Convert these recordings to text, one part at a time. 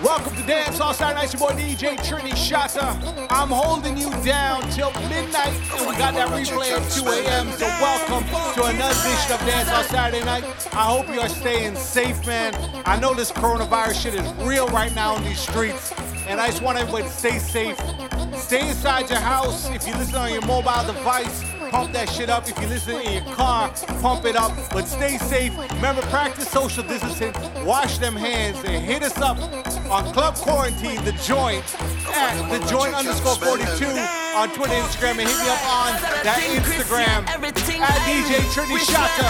Welcome to Dance All Saturday Night. Your boy DJ Trini Shatta. I'm holding you down till midnight, and we got that replay at 2 a.m. So welcome to another edition of Dance All Saturday Night. I hope you are staying safe, man. I know this coronavirus shit is real right now in these streets, and I just want everybody to stay safe. Stay inside your house. If you listen on your mobile device, pump that shit up. If you listen in your car, pump it up. But stay safe. Remember, practice social distancing. Wash them hands and hit us up on Club Quarantine, the joint, at the joint underscore 42 on Twitter, Instagram, and hit me up on that Instagram at DJ Trini Shatta.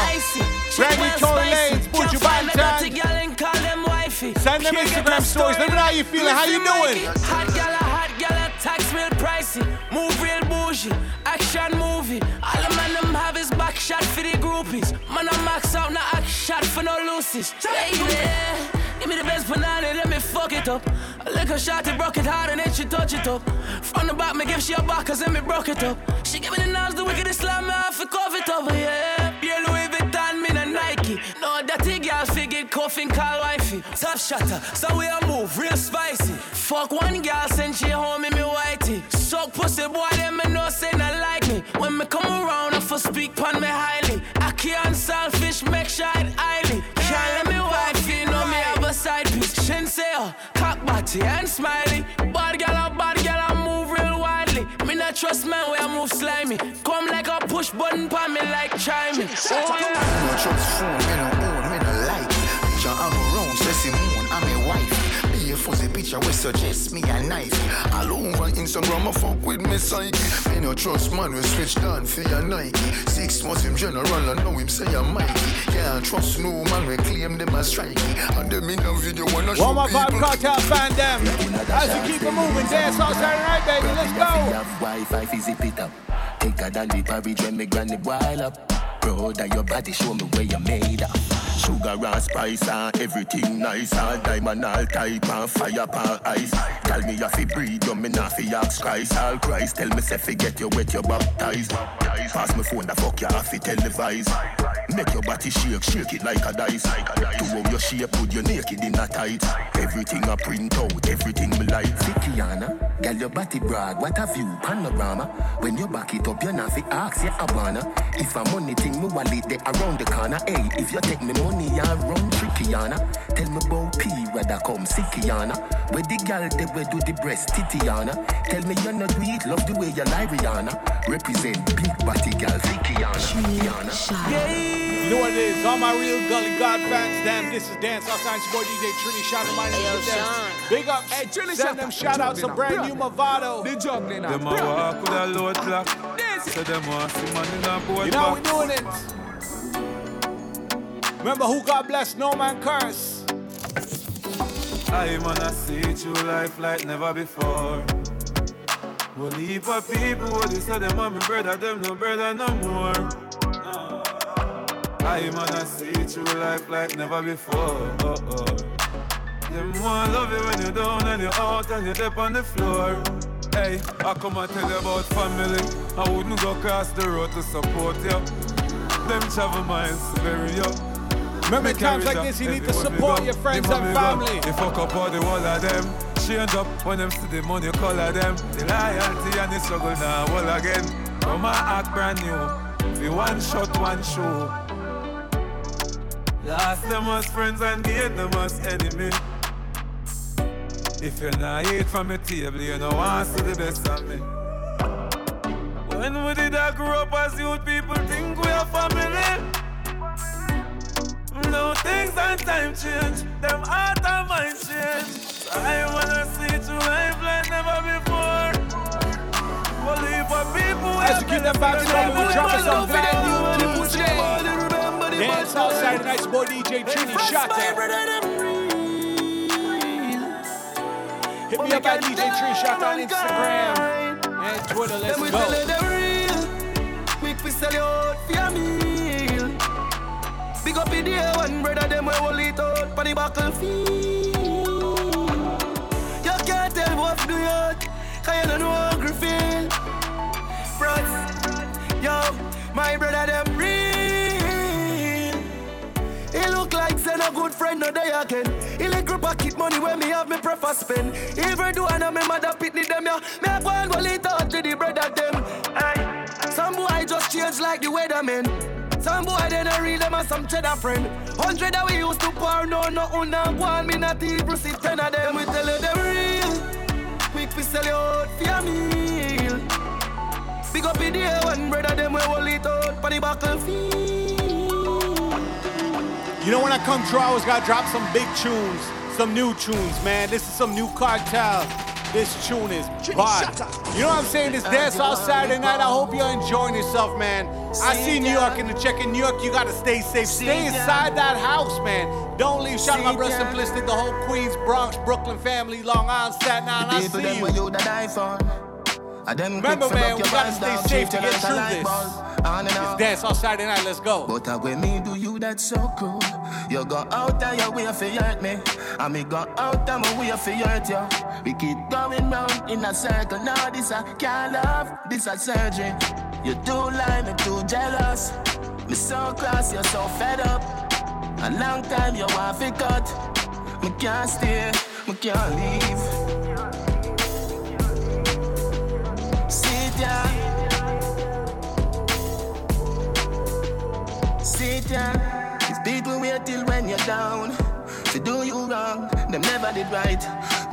Granny Tory Lanez, Buju Banton. Send them Instagram stories. Let me know how you feeling. How you doing? Real pricey. Move real bougie, action movie. All the man them have is back shot for the groupies. Man, I max out, now act shot for no loosies. Baby, give me the best banana, let me fuck it up. A little shot, it broke it hard and then she touch it up. From the back, me give she a back, cause then me broke it up. She give me the nails, the wicked slam, me have to cover it up, yeah. Nike. No, that girl figure coughing, call wifey. Top shatter, so we a move, real spicy. Fuck one girl, send she home in me whitey. Suck pussy, boy, them me know say not like me. When me come around, I for speak pon me highly. I can't selfish, make sure it highly. Can't let me wifey know me have a side piece. Shin say, oh, cock body and smiley. Bad girl, a bad trust man where I move slimy. Come like a push button pon me like chiming. Oh yeah. No trust phone, me no own, me no like Picture I'm around, say Simone, I'm a wife Be a fuzzy picture we suggest me a knife All over Instagram, I fuck with me psyche Me no trust man, we switch down for your Nike Six months him general, I know him say I'm Mikey Can't trust no man, we claim them as strikey And them in a video wanna show One more people Vybz Kartel fan them. As we keep it moving, Dance All Saturday Night, baby. Let's Me go. have Wi-Fi, fi zip it up. Thicker than the porridge when me granny boil up. Brother, your body show me where you made up. Sugar and spice and everything nice and diamond all type and fire pan ice. Tell me you fi breathe, you me not fi ask Christ. All Christ tell me say fi get you wet, you baptized. Pass me phone, the fuck you have fi televise. Make your body shake, shake it like a dice. To how your shape, put you naked in a tight. Everything I print out, everything me like. Fikiana, girl your body broad, what a view, panorama. When you back it up, you not fi ask, yeah I wanna. If a money thing, me wallet they around the corner. Hey, if you take me money, you run trickyana. Tell me about P, whether come sickyana. Where the girl they where do the breast titiana. Tell me you not do it, love the way you lie Rihanna. Represent big body girl, Fikiana. Fikiana. You know what it is. All my real Gully God fans, damn, this is Dance Outside. It's your boy DJ Trini Shatta. My name is Dance. Big up. Hey, Trini Send them shout outs to brand new Mavado. The juggling now. Them a walk with a load clock. Say them want see man in a boat You know we back. doing it. Remember who God bless, no man curse. I wanna see through life like never before. One heap of people, what they say them and me brother, them no brother no more. I wanna see through life like never before. Them want love you when you're down and you're out and you're up on the floor. Hey, I come and tell you about family. I wouldn't go across the road to support you. Them travel minds bury you. Remember times like this, you need to support your friends and family. They fuck up all the wall of them. Change up when them see the money color them. The loyalty and the struggle now all again. And act brand new. Be one shot, one show. Last them as friends and gain them as enemy. If you're not eat from the table, you know want to see the best of me. When we did I grow up as youth, people think we are family. No things and time change, them heart and mind change. So I wanna see to life like never before. We'll leave for people keep them vibes going, we'll drop us some brand new tunes today. Dance outside nice boy DJ Trini Shatta. Hit me up at DJ Trini Shatta on Instagram and Twitter. Let's go. We hold it out for the battlefield. You can't tell what to do yet, cause you don't know how to feel. Front, yo, my brother, them real. no good friend, no day again. Illegal pocket money where me have me prefer spend. Even do I know me mother pitney them, yeah. Me have one it out to the of them. Aye. Some boy just change like the weatherman. Some boy they don't read them as some cheddar friend. Hundred that we used to pour, no, no, una one. Me not even see ten of them. We tell you them real. Quick we sell you out for your meal. Big up in the air one brother them we hold it out for the battlefield. You know when I come through, I always gotta drop some big tunes, some new tunes, man. This is some new Kartel. This tune is bad. You know what I'm saying? This dance all Saturday night. I hope you're enjoying yourself, man. I see New York in the check in New York. You gotta stay safe. Stay inside that house, man. Don't leave. Shout out my brother Simplistic, the whole Queens, Bronx, Brooklyn family, Long Island, Staten Island. I see you. where you da die for. Remember, man, we gotta stay safe to get through this. bulb. On and It's dance all Saturday night. Let's go. But when me do you that so cool You go out of your way for hurt me And me go out of my way for hurt you We keep going round in a circle Now this a can't love, this a surgery You too lie, me too jealous Me so cross, you're so fed up A long time you want to cut Me can't stay, me can't leave Sit down Sit down. These people wait till when you're down. To do you wrong, them never did right.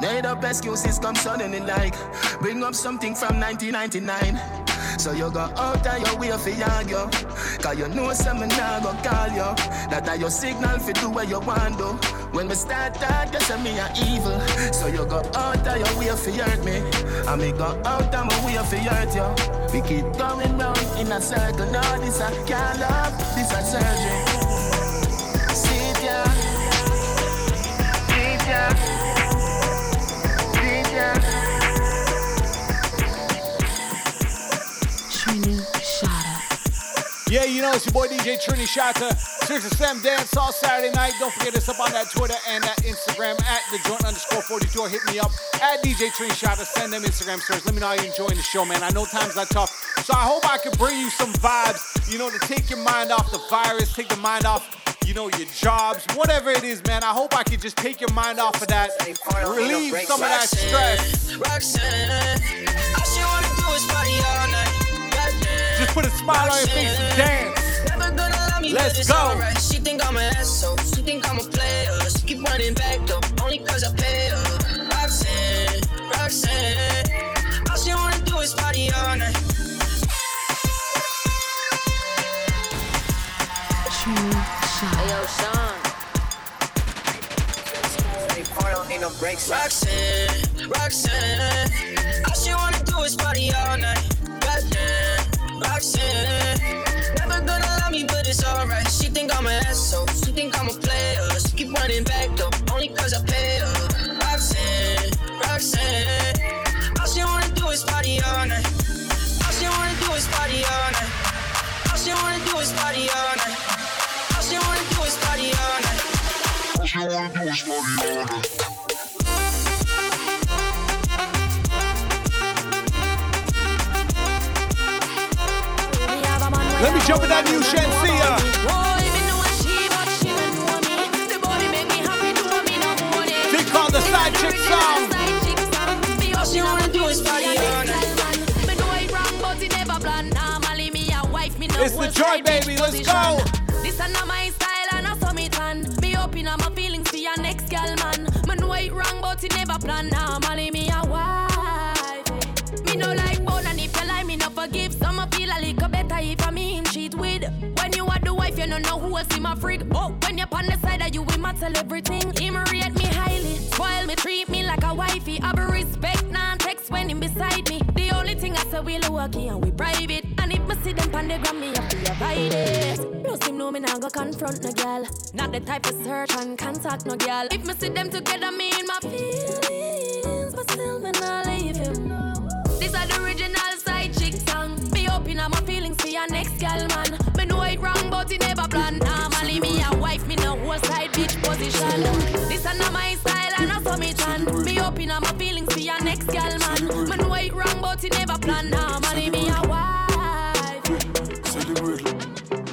Made up excuses come suddenly like bring up something from 1999. So you go out of your way for argue Cause you know some now go call you That are your signal for do what you want do When we start that, you me a evil. So you go out of your way for hurt me. And me go out of my way for hurt you We keep going round in a circle. Now this a can't love, this a surgery Yeah, you know it's your boy DJ Trini Shatta. Sirius Sam Dance all Saturday night. Don't forget us up on that Twitter and that Instagram at the joint underscore 42. Or hit me up at DJ Trini Shatta. Send them Instagram stories. Let me know how you're enjoying the show, man. I know times are tough. So I hope I can bring you some vibes, you know, to take your mind off the virus, take the mind off, you know, your jobs, whatever it is, man. I hope I can just take your mind off of that, relieve some of that stress. Roxanne, all she wanna do is party all night. Goddamn. Just put a smile on your face and dance. Never gonna love me, Let's go. alright. She think I'm an asshole. She think I'm a player. She keep running back up only cause I pay her. Roxanne, Roxanne. All she wanna do is party all night. Hey, yo, Sean. Roxanne, Roxanne. All she wanna do is party all night. Goddamn, Roxanne. Never gonna love me, but it's alright. She think I'm an asshole. She think I'm a player. She keep running back up only cause I pay her. Roxanne, Roxanne. All she wanna do is party all night. All she wanna do is party all night. All she wanna do is party all night. All she wanna do is party all night. Let me jump in that new Shenseea. Uh. They call the side chick song. All she wanna do is party. It's the joy, baby. Let's go. This is not my style and I saw me tan. Me open up my feelings for your next girl, man. Man, know it wrong, but it never plan. Normally, me a wife. Me no like bone, and if you lie, me no forgive. Some feel a little if I me him cheat with. When you are the wife, you don't know who else in my freak. Oh, when you're on the side of you, we matter everything. Him rate me highly, spoil me, treat me like a wifey. I be respect, non text when him beside me. The only thing I say we low key and we private. And if me see them pan the gram, me have to avoid it. Plus him know me nah go confront no girl. Not the type of search and contact no girl. If me see them together, me in my feelings, but still me nah leave him. This are the original side up my feelings for your next girl, man. Me know it wrong, but it never plan. Normally me a wife, me no whole side bitch position. This are not my style, and I saw me up my feelings for your next girl, man. Me know it wrong, but it never plan. Normally me a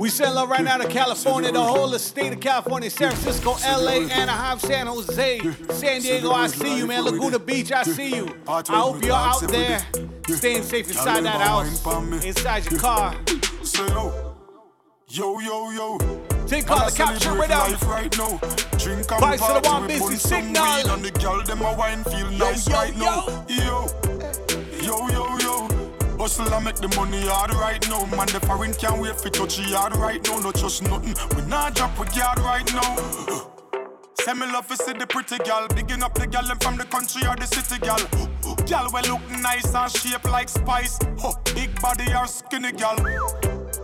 We send love right now to California, the whole of state of California, San Francisco, LA, Anaheim, San Jose, San Diego. I see you, man. Laguna Beach, I see you. I hope you're out there staying safe inside that house, inside your car. Yo, yo, yo. Take call the capture right out. Right now. Drink and Vice of the one party busy signal. And the girl them a wine feel nice yo, right yo. now. Yo, yo, yo. Hustle and make the money hard right now. Man, the foreign can't wait for touch the yard right now. No trust nothing. We not drop a yard right now. Say me love to see the pretty gal Bigging up the gal them from the country or the city gal Gal we look nice and shape like spice huh. Big body or skinny gal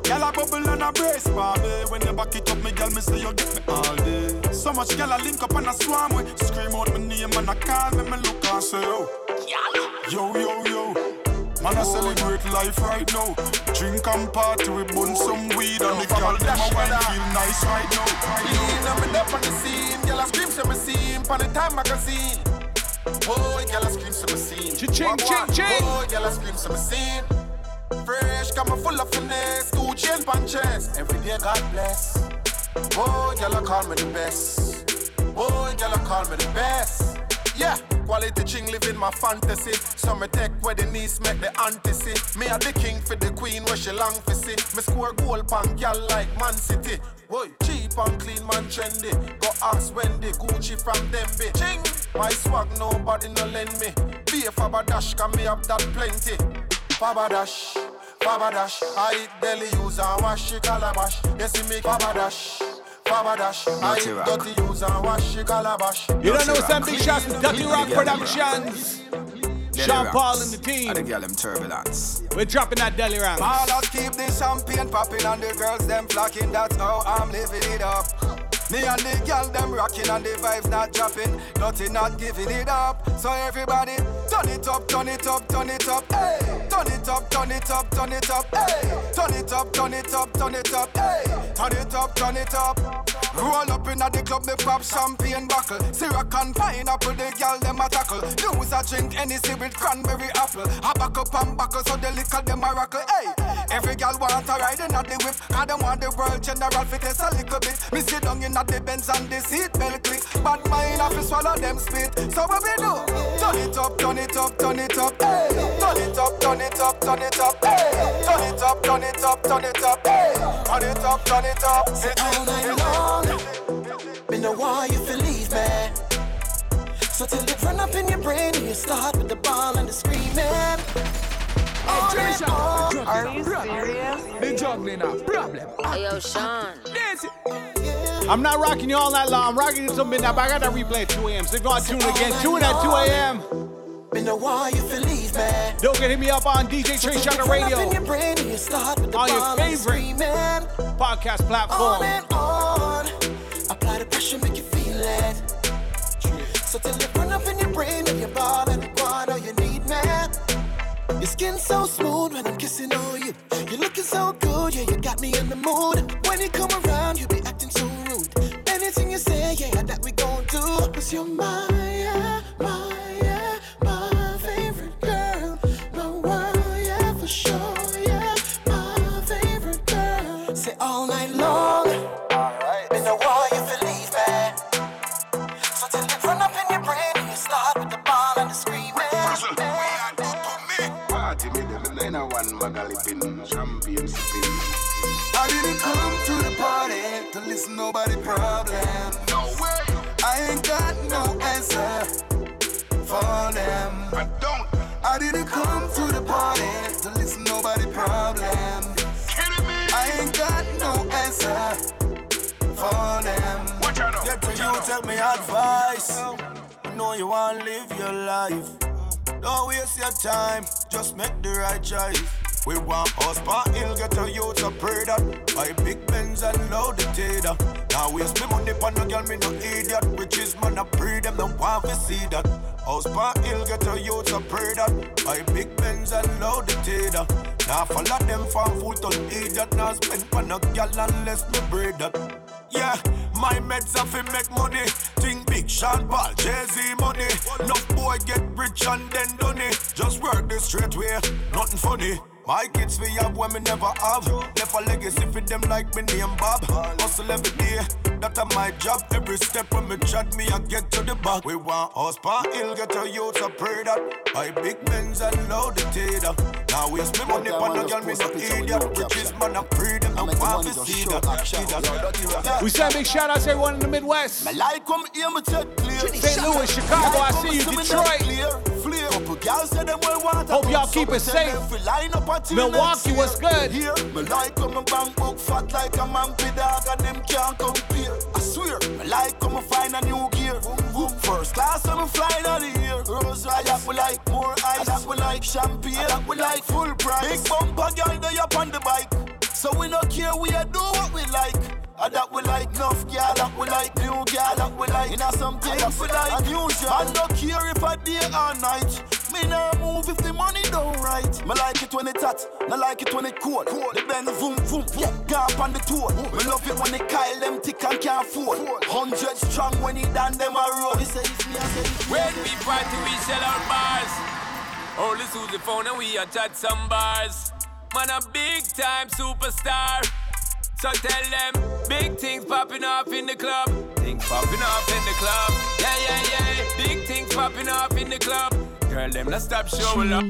Gal a bubble and a brace, baby When you back it up, me gal, me say you get me all day So much gal I link up and I swarm with Scream out my name and I call me, me look and say yo Yo, yo, yo Man, I celebrate life right now. Drink and party, we bun some weed and the girl them a wine feel nice right now. Lean on me up on the scene, girl I scream to me scene, pon the time magazine. Oh, girl I scream to me scene. Cha-ching, Walk, walk. ching, ching. Oh, girl I scream to me scene. Fresh, come on full of finesse, two chain punches. Every day God bless. Oh, girl I call me the best. Oh, girl I call me the best. Yeah, quality ching live in my fantasy. Me take where the niece make the auntie see. Me a the king for the queen where she long for see. Me score goal pan gal like Man City. Boy, cheap and clean man trendy. Go ask Wendy, Gucci from Dembe. Ching, my swag nobody no lend me. Be a Fabadash, can me have that plenty. Fabadash, Fabadash. I eat deli use and wash it calabash. You see me Fabadash. Fabadash, I Dirty Rock. dirty use and wash it calabash. You don't know some big shots to Dirty Rock Productions. Sean Paul and the team. I the girl them turbulence. We're dropping that deli round. Ballers keep the champagne popping and the girls them flocking. That's how I'm living it up. Me and the girl them rocking and the vibes not dropping. Nothing not giving it up. So everybody turn it up, turn it up, turn it up. Hey, turn it up, turn it up, turn it up. Hey, turn it up, turn it up, turn it up. Hey, turn it up, turn it up. Roll up in the club, me pop champagne buckle. Syrup and pineapple, the girl them a tackle. Use a drink any with cranberry apple. I back up and buckle so the liquor them a rockle. Hey, every girl want to ride in the whip. I don't want the world general fit a little bit. Me sit down in at the Benz and the seat belt click. But mine have to swallow them spit. So what we do? Turn it up, turn it up, turn it up. Turn it up, turn it up, turn it up. Turn it up, turn it up, turn it up. Turn it up, turn it up. Say all night long. Been know why you feel leave me. So till it run up in your brain you start with the ball and the screaming. On and on. Are you serious? The juggling a problem. Hey, yo, Sean. I'm not rocking you all night long. I'm rocking you till midnight, but I got that replay at 2 a.m. So go out tune again. Oh, tune at 2 a.m. Been know why you feel leave me. Don't get hit me up on DJ Trey Shot Run up in Radio your brain you start with the on your ball and the favorite podcast On platform. Skin so smooth when I'm kissing on you. You're looking so good, yeah, you got me in the mood. When you come around, you be acting so rude. Anything you say, yeah, that we gon' do. Cause you're my, to party to listen nobody problem. I ain't got no answer for them. Get to you, take me advice. I know you wanna live your life. Don't waste your time, just make the right choice. We want us part hill, get a youth to pray that. Buy big Benz and load the tater. Now waste me money pon no girl, me no idiot. Riches man, I pray them, don't want to see that. House part hill, get a youth pray that. Buy big Benz and load the tater. Now follow them from fool to idiot. Now spend pon a girl unless me breed that. Yeah, my meds have to make money. Think big, Sean Paul, Jay-Z money. Enough boy get rich and then done it. Just work the straight way, nothing funny. My kids we have when me never have. Left a legacy for them like me name Bob. Hustle every day, that a my job. Every step when me chat me, I get to the back. We want horse hill, get a youth, so pray that. Buy big Benz and load the tater. Now waste me money on a girl, me no idiot. Riches man, I pray them, no want to see that. We send big shout outs to everyone in the Midwest. My light come here, me check clear. St. Louis, Chicago, I see you, Detroit. Hope y'all keep it safe. Milwaukee, what's good? Here, me like bank book fat like a dog and them can't compare. I swear, me like come find a new gear. First class, I'm flying out of here. Rose I like more ice, we like champagne, we like full price. Big bumper they up on the bike. So we don't care, we do what we like. I that we like enough girl, that we like new girl, that we like inna something that we like unusual. I don't care if I day or night. Me nah move if the money don't right. Me like it when it's hot, not like it when it cold. cold. The bend boom boom, yeah, gap on the tour. Me love it when the Kyle them tick and can't afford. Hundred strong when he done them a road. He say it's me, I say it's When we party, we sell our bars. Only Susie phone and we attach some bars. Man a big time superstar. So tell them big things popping off in the club. Things popping off in the club. Yeah, yeah, yeah. Big things popping off in the club. Girl, them not stop showing up.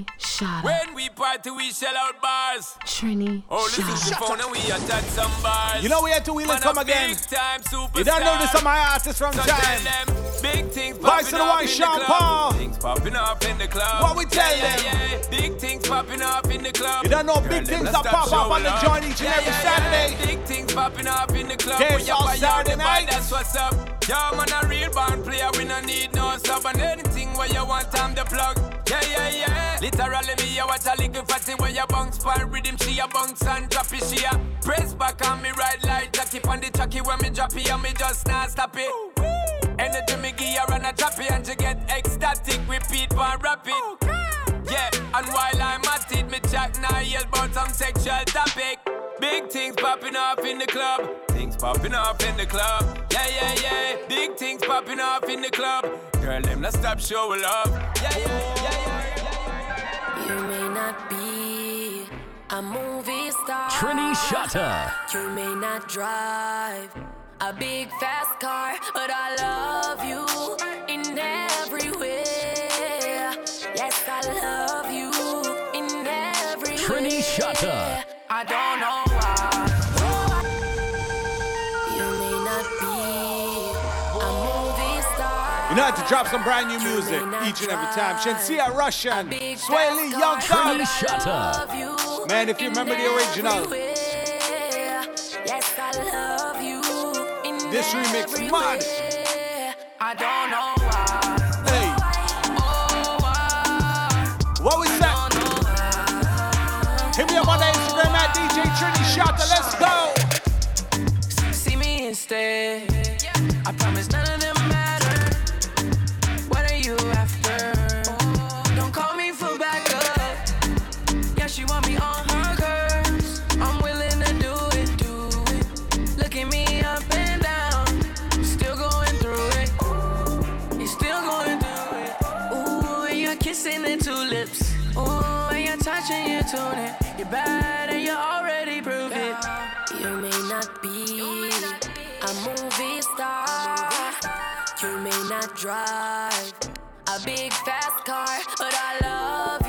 When we party, we shell out bars. Trini. Oh, listen to the phone and we attack some bars. You know we had to wheel and come again. You don't know this on my artist from time. Big things Vice of the White Sean Paul. Things popping up in the club. What we tell yeah, them? Yeah, yeah. Big things popping up in the club. You don't know big things that pop up on the joint each and every Saturday. Big things popping up in the club. Dance all Saturday night. That's what's up. Yo, man, a real band player. We no need no sub and anything where you want, I'm the plug. Yeah, yeah, yeah. Literally, me, I watch a little fatty when you bounce for rhythm. She a bounce and drop it. She a press back on me right like Jackie on the chucky when me drop it and me just not stop it. Anything me give her and a drop it and she get ecstatic. Repeat one rapid. Yeah, and while I'm at it, me chat now yell about some sexual topic. Big things popping off in the club. Things popping off in the club. Yeah, yeah, yeah. Big things popping off in the club. Girl, them not stop showing love. Yeah, yeah, yeah, yeah. You may not be a movie star. Trini Shatta. You may not drive a big fast car, but I love you in every way. Yes, I love you in every Trini way. Shatta. I don't know You know how to drop some brand new music each and every time. Shenseea Rvssian, Swae Lee, Young Thug. Trini Shatta. Man, if you remember the original, Yes, I love you in this remix every mad. I don't know why. Hey, what we say? Hit me up on the Instagram at DJ Trini Shatta. Let's go. See me instead. I promise none of them your tunic. You're bad and you already proved it. You may not be a movie star. You may not drive a big fast car, but I love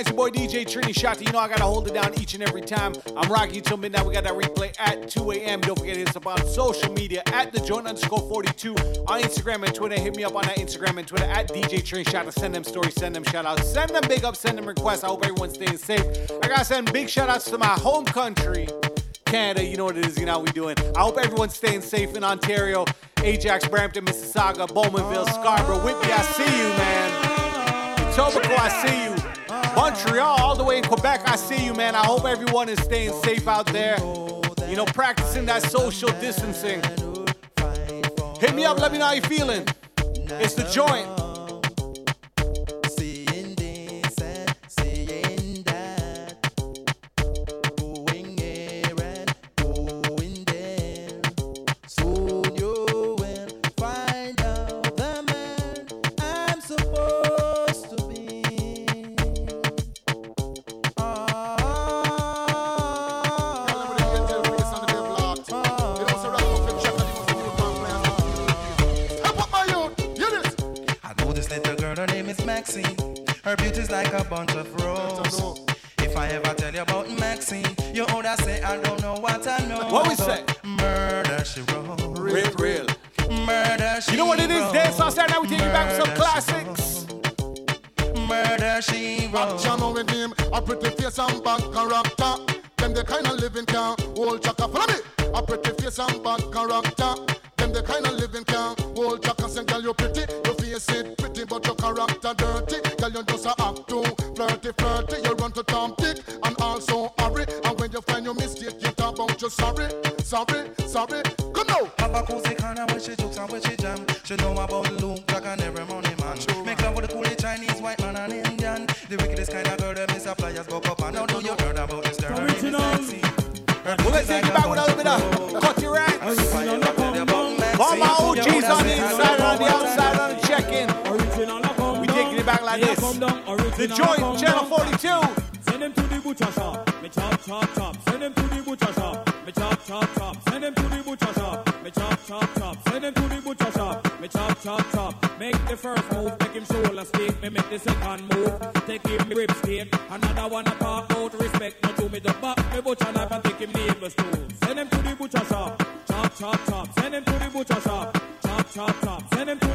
Night. Your boy DJ Trini Shatta. You know I gotta hold it down each and every time. I'm rocking you till midnight. We got that replay at 2 a.m. Don't forget to hit us up on social media at the joint underscore 42 on Instagram and Twitter. Hit me up on that Instagram and Twitter at DJ Trini Shatta. Send them stories, send them shout outs, send them big ups, send them requests. I hope everyone's staying safe. I gotta send big shout outs to my home country. Canada, you know what it is, you know how we doing. I hope everyone's staying safe in Ontario, Ajax, Brampton, Mississauga, Bowmanville, Scarborough, Whitby, I see you, man. Etobicoke, I see you. Montreal, all the way in Quebec, I see you, man. I hope everyone is staying safe out there. You know, practicing that social distancing. Hit me up, let me know how you're feeling. It's the joint. That's our sound. Now we take you back with some classics. Murder she wrote. Action or him. A pretty face and bad character. Them the kind of living can hold chaka. Follow me. A pretty face and bad character. Them the kind of living can hold chaka. Say, girl, you pretty. Your face it pretty, but your character dirty. Girl, you just a act too flirty, flirty. You run to Tom Dick and also hurry. And when you find your mistake, you talk about you sorry, sorry, sorry. Come now. Have a cozy kind of wish. like this. The joint, channel 42. Send him to the butcher shop. Me chop, chop, chop. Send him to the butcher shop. Me chop, chop, chop. Send him to the butcher shop. Me chop, chop, chop. Send him to the butcher shop. Me chop, chop, chop. Make the first move. make him shoulder skate. Me make the second move. Take him rib skate. Another one a talk out. Respect. No to me the back. Me butcher knife and take him neighbors too. Send him to the butcher shop. Chop, chop, chop. Send him to the butcher shop. Chop, chop, chop. Send him to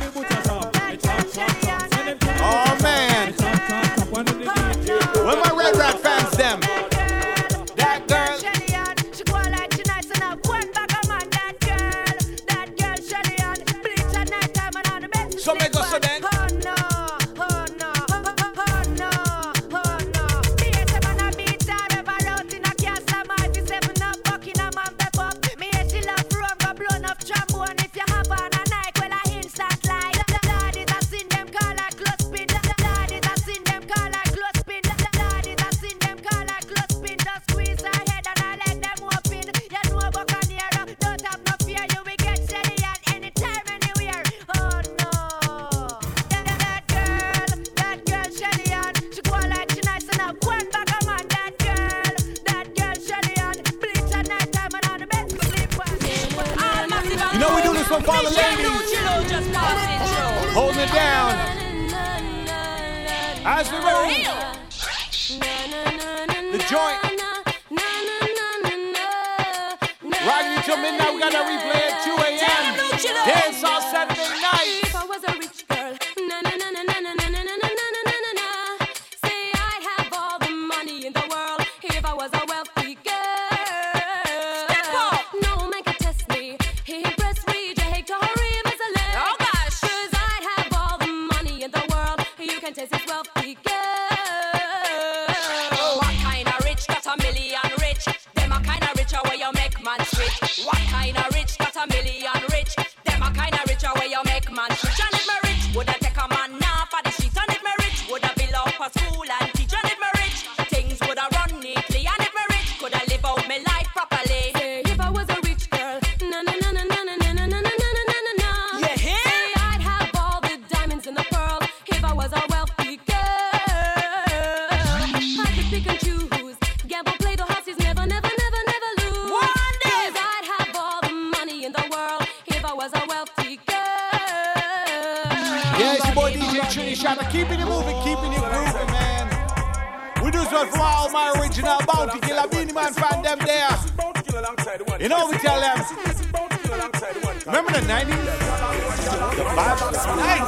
Hey!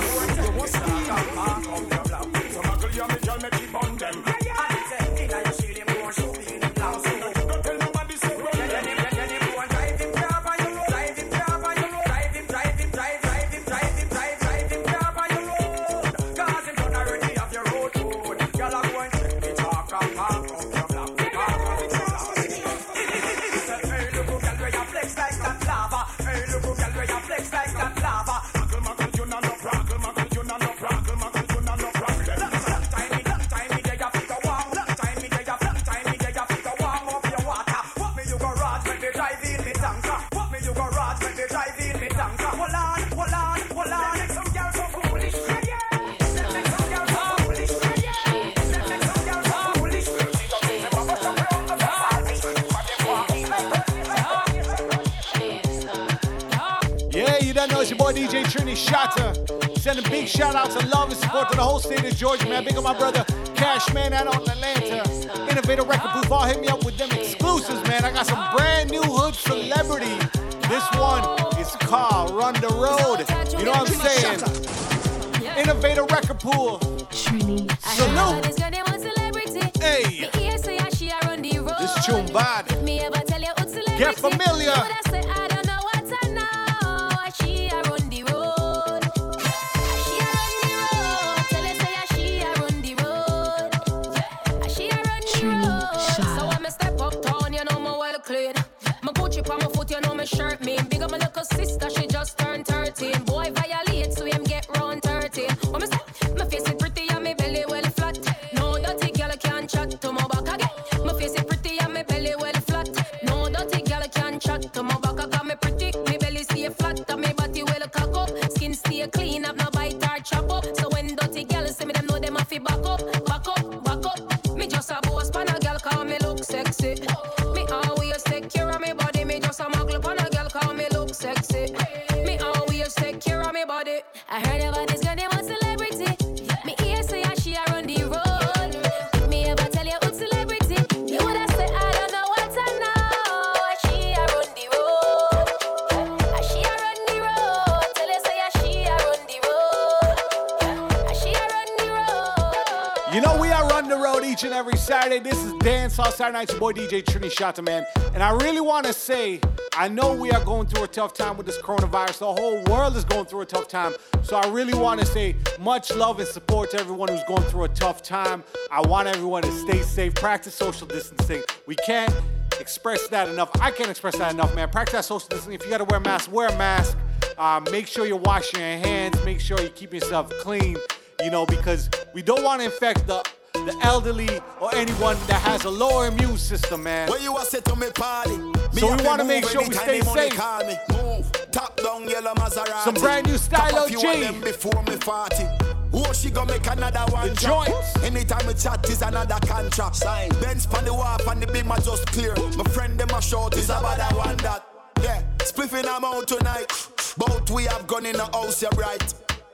Saturday Night. Your boy DJ Trini Shatta, man. And I really want to say, I know we are going through a tough time with this coronavirus. The whole world is going through a tough time. So I really want to say much love and support to everyone who's going through a tough time. I want everyone to stay safe, practice social distancing. We can't express that enough. I can't express that enough, man. Practice social distancing. If you got to wear a mask, wear a mask. Uh, make sure you're washing your hands. Make sure you keep yourself clean. You know, because we don't want to infect the the elderly or anyone that has a lower immune system, man. Where you a set to me party? Me So we want to make sure we anytime stay money safe. Me. Move. Top down yellow Maserati. Some brand new style Stylo a few G. before me 40. Oh, she gonna make another one The drop. joints. Anytime we chat is another contract. Sign. Benz pan the wharf and the beam are just clear. My friend them a short is about that one that. Yeah, spliffing I'm out tonight. Both we have gone in the house, you're right.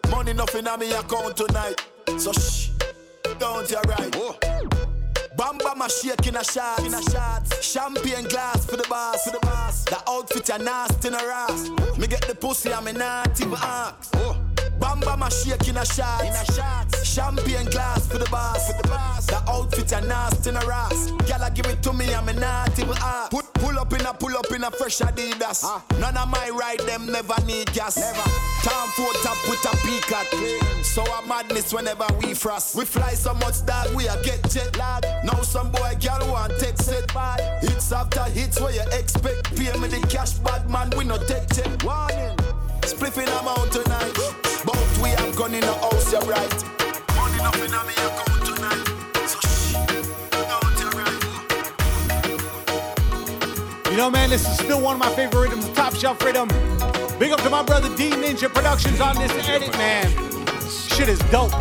Money nothing on me account tonight. So shh, don't you right. Bam bam a shake in a shot, in a shot. Champagne glass for the boss, for the boss. The outfit a nasty in a ass. Me get the pussy and me not even ask. Bam bam a shake in a shot, in a shot. Champagne glass for the boss, for the boss. The outfit a nasty in a ass. Gyal give it to me and me not even ask. Put pull up in a pull up in a fresh Adidas. Ah. None of my ride them never need gas. Never. Time for top with a peacock. So a madness whenever we frost. We fly so much that we a get jet lag. Now some boy girl want take set. Hits after hits where you expect. Pay me the cash, bad man we no take check. Warning. Spliffing amount tonight. Both we have gone in the house, you're right. Money nothing on me account tonight. You know, man, this is still one of my favorite rhythms, top shelf rhythm. Big up to my brother D Ninja Productions on this edit, man. Shit is dope.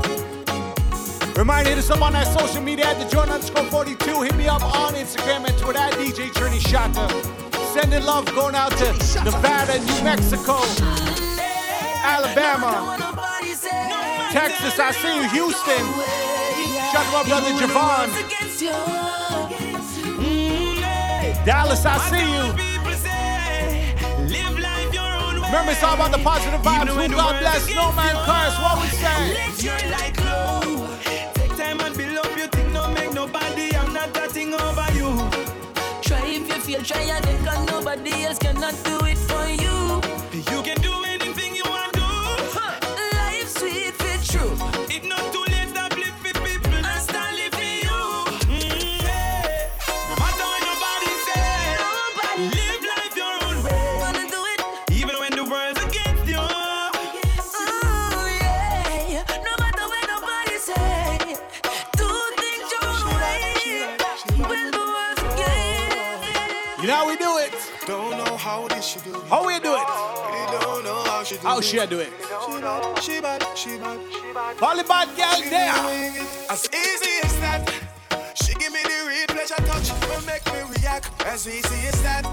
Remind you to up on that social media at the joint underscore 42. Hit me up on Instagram and Twitter at DJ Trini Shatta. Sending love going out to Nevada, New Mexico, Alabama, Texas. I see you, Houston. Shout out to my brother Javon. Mm-hmm. Dallas, I see you. Remember, it's all about the positive vibes. Who God bless, no man curse. What we say? Let your light glow. Take time and build up your thing. Don't make nobody have not that over you. Try if you feel, try and then cause nobody else cannot do it You know how we do it. Don't know how this she do it. How we do it? Really don't know how she do How it. she a do it? She bad, she bad, she bad, she bad. Volleyball girl She there. As easy as that. She give me the real pleasure touch, will make me react. As easy as that.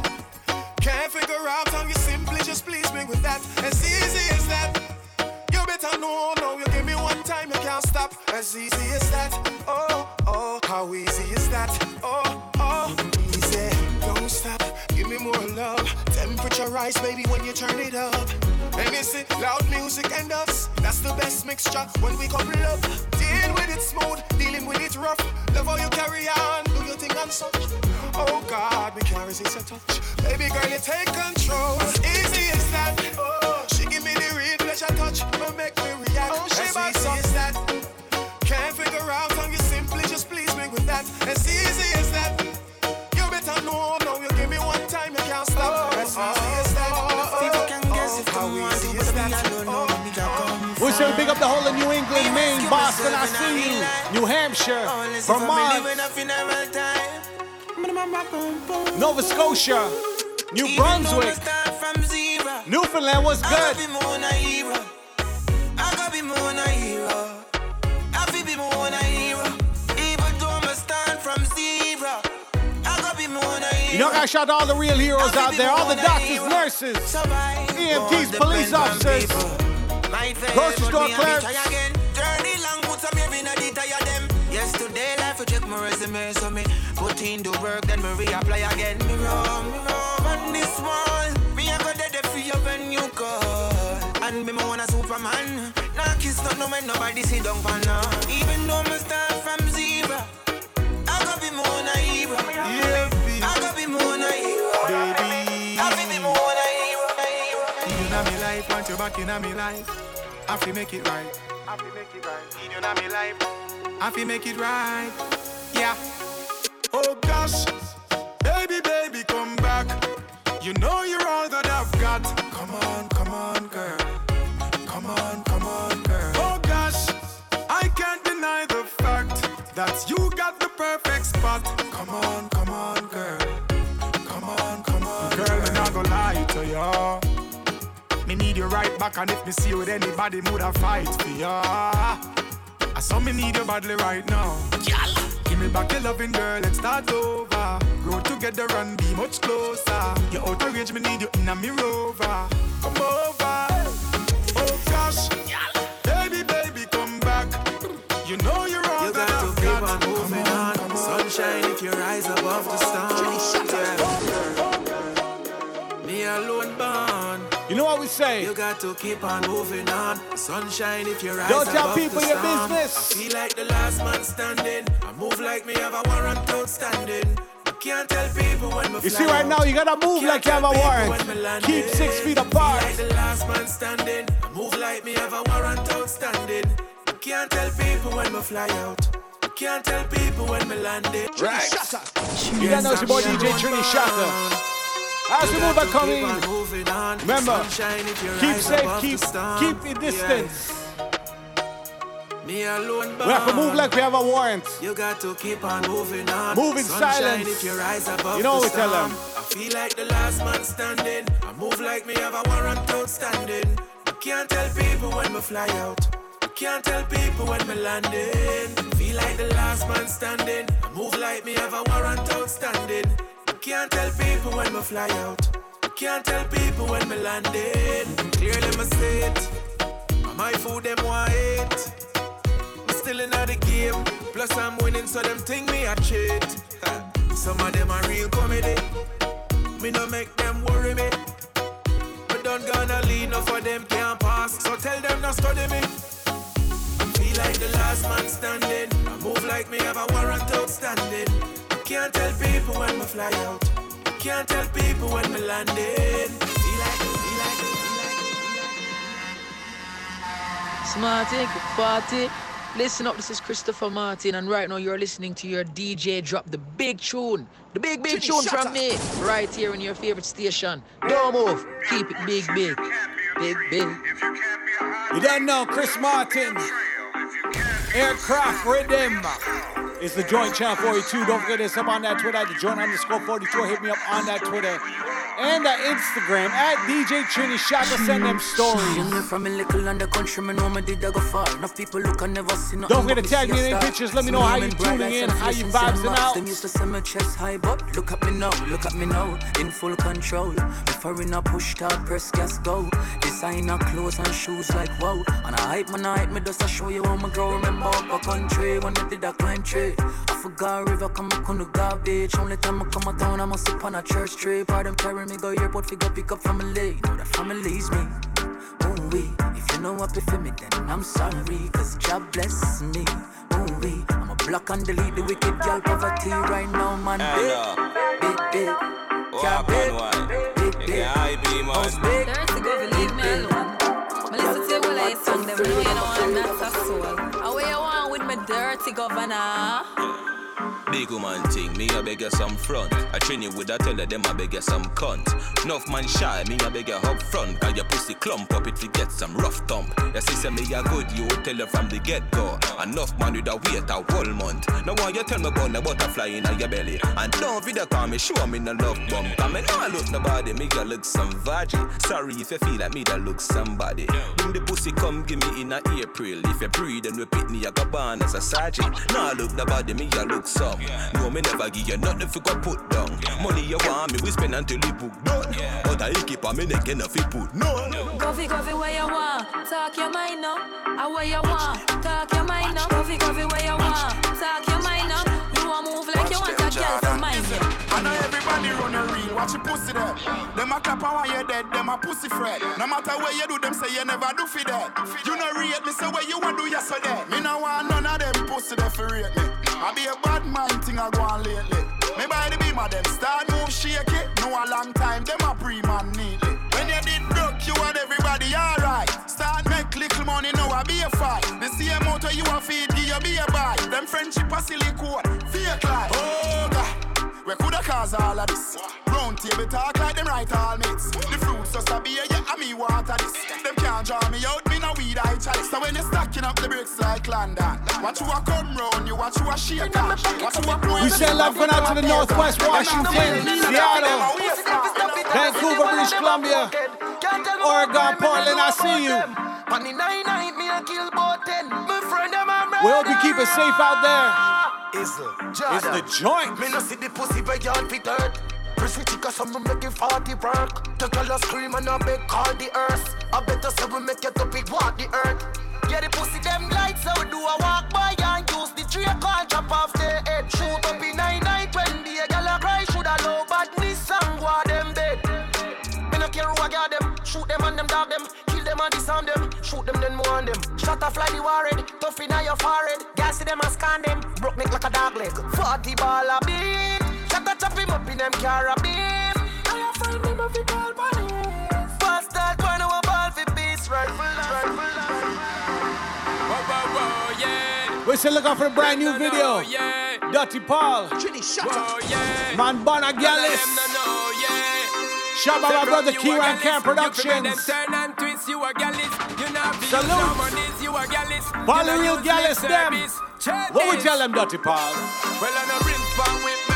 Can't figure out how you simply just please me with that. As easy as that. You better know, no, you give me one time, you can't stop. As easy as that. Oh, oh, how easy is that? Oh, oh, Don't stop, give me more love. Temperature rise, baby, when you turn it up. And you see, loud music and us. That's the best mixture when we couple up. Deal with it smooth, dealing with it rough. Love how you carry on, do your thing and such. Oh God, we can't resist a touch. Baby girl, you take control. As easy as that. Oh, she give me the real pleasure touch, but make me react. Oh, she as easy as that. Can't figure out how you simply just please me with that. As easy as big up the whole of New England, Maine, Boston, I see you, New Hampshire, Vermont, Nova Scotia, New Brunswick, Newfoundland was good. You know, I shout out all the real heroes out there, all the doctors, nurses, EMTs, police officers, grocery store. Journey long, put some in a detail them. Yesterday, life, I check my resume, so me put in the work, then me reapply again. Me me on this wall. Me I go dead for you when you call. And me, me want a Superman. Nah, kiss no, no, man, nobody for now. Even though me start from zero, I be more hero. Yeah, you back in me life. I fi make it right. I fi make it right. You know me life. I fi make it right. Yeah. Oh gosh, baby, baby, come back. You know you're all that I've got. Come on, come on, girl. Come on, come on, girl. Oh gosh, I can't deny the fact that you got the perfect spot. Come on, come on, girl. Come on, come on, girl. Me not gonna lie to ya. Me need you right back, and if me see you with anybody, mood I fight for ya. I saw me need you badly right now. Give me back your loving girl, let's start over. Grow together and be much closer. You're out of range, me need you in a me rover. Come over. Oh gosh, say? You got to keep on moving on. Sunshine if you rise Don't tell people your business. I feel like the last man standing. I move like me have a warrant outstanding. Can't tell people when You see right now, you gotta move like you have a warrant. when me land Keep six feet apart. like the last man standing. I move like me have a warrant outstanding. Can't tell people when me fly out. Can't tell people when me landed. Right. You gotta know it's your boy DJ Trini Shatta. As we move back coming, remember, keep safe, keep keep your distance. Me alone We have to move like we have a warrant. You got to keep on moving on. Move in Sunshine silence. You know the what we tell them. I feel like the last man standing. I move like me have a warrant outstanding. I can't tell people when me fly out. I can't tell people when me landing. Feel like the last man standing. I move like me have a warrant outstanding. Can't tell people when me fly out. I can't tell people when me landing. Clearly me say it. My food them want it. I'm still in the game. Plus I'm winning, so them think me a cheat. Some of them are real comedy. Me no make them worry me. But don't gonna lead, no for them can't pass. So tell them not study me. I feel like the last man standing. I move like me have a warrant outstanding. I can't tell people when me fly out. Can't tell people when me landing. Feel like, feel like, feel like. Smarty, party. Listen up, this is Christopher Martin, and right now you're listening to your DJ drop the big tune, the big, big tune from me, right here in your favorite station. Don't move, keep it big, big, big, big. You don't know Chris Martin. Aircraft Rhythm is the joint channel 42. Don't forget this up on that Twitter, at the joint underscore 42. Hit me up on that Twitter. and the Instagram at DJ Trini Shatta. Send them stories. From a little under country, know me did I go far. Enough people look and never see nothing. Don't forget to tag me in any pictures. Let me know how you tuning in, how you celebrations vibes and and marks. out. Them used to say my chest high, but look at me now, look at me now, in full control. Before in a push start, press gas go. Designer clothes and shoes like wow. And I hype man, I hype me just to show you how me grow. Remember up a country when I did a climb tree. I forgot river come up on the garbage. Only time I come a town, I must sip on a church trip. Or them carry me go airport, figure pick up family. Know that family's me. Ooh wee. If you know what for me, then I'm sorry. Cause job bless me. Ooh wee. I'm a block and delete the wicked girl poverty right now, man. Big, big, big. Yeah, big, big, big. House big. Dirty go, leave me alone. Me listen to you while I sing them. Know you know I'm not a soul. And where you want with me dirty governor? Big woman thing, me I beg you some front. I train you with a tell them I beg you some cunt. Enough man shy, me I beg you up front. Cause your pussy clump up if you get some rough thump. Your sister me a good, you tell her from the get go. Enough man with a wait a whole month. Now why you tell me about the butterfly in your belly? And don't video call me, show me no love bump. Cause me nah look nobody, me you look some virgin. Sorry if you feel like me that look somebody. Bring the pussy come give me in a April. If you breathe and repeat me, I go born as a sergeant. Nah look nobody, me you look some. No, me never give you nothing if you go put down. Money you want me, we spend until you book done. But I keep on me neck and if you put none. Coffee, coffee, where you want? Talk your mind now. I where you want? Talk your mind now. Coffee, coffee, where you want? Talk your mind now. You want move like you want a girl to mind you. I know everybody run a reel, watch your pussy there. Them a clap and when you're dead, them a pussy fret. No matter where you do, them say you never do for that. You know rate me, say where you want do yesterday. Me no want none of them pussy there for rate me. I be a bad mind thing I go on lately. Me by the beam of them start move shaky. No a long time, them a pre-man neatly. When you did broke, you and everybody alright. Start make little money, now I be a fight. The same motor you a feed, give you be a buy. Them friendship a silly silicone, fake life. Oh God. We coulda cause all of this. Round table talk like them right all mates. The fruits just a beer, yeah, and me water this. Them can't draw me out, me no chalice. So when you're stacking up the bricks like London, watch you a come round, you watch you a shake and watch you a blow. We send love going out to the Northwest Washington, Seattle, Vancouver, British Columbia, Oregon, Portland. I see you. On the nine night, kill both ten. My friend and my We hope you keep it safe out there. Is the It's the joint. Me no see the pussy where y'all fit hurt. Chica, some me making 40 work. The girl a scream and I beg call the earth. I better say we make it up big walk the earth. Yeah, the pussy them lights, so do a walk by and use the tree call chop off the head. Shoot up in nine night when the girl a cry, should a low badness and go them dead. Me no care who I got them, shoot them and them dog them, kill them and disarm them, shoot them then on them. Shot a fly the warhead, tough in your forehead, gas them and scan them, broke neck like a dog leg. 40 ball a beat, shot a chop him up in them carabin. I find him a fi call police. Bastard, burn our ball fi beast, rifle, rifle. Whoa, whoa, whoa, yeah. We still looking for a brand new video. Yeah. Dirty Paul. Whoa, yeah. Man Bona Gallus. No, yeah. Shout out my brother You a Kieran Camp gallus. You fi make them Productions. turn and twist, you a gallus. You not Salute. you a gallus. Follow You not real use gallus lip them. What we tell them, Dirty Paul? Well, on a rim span whip,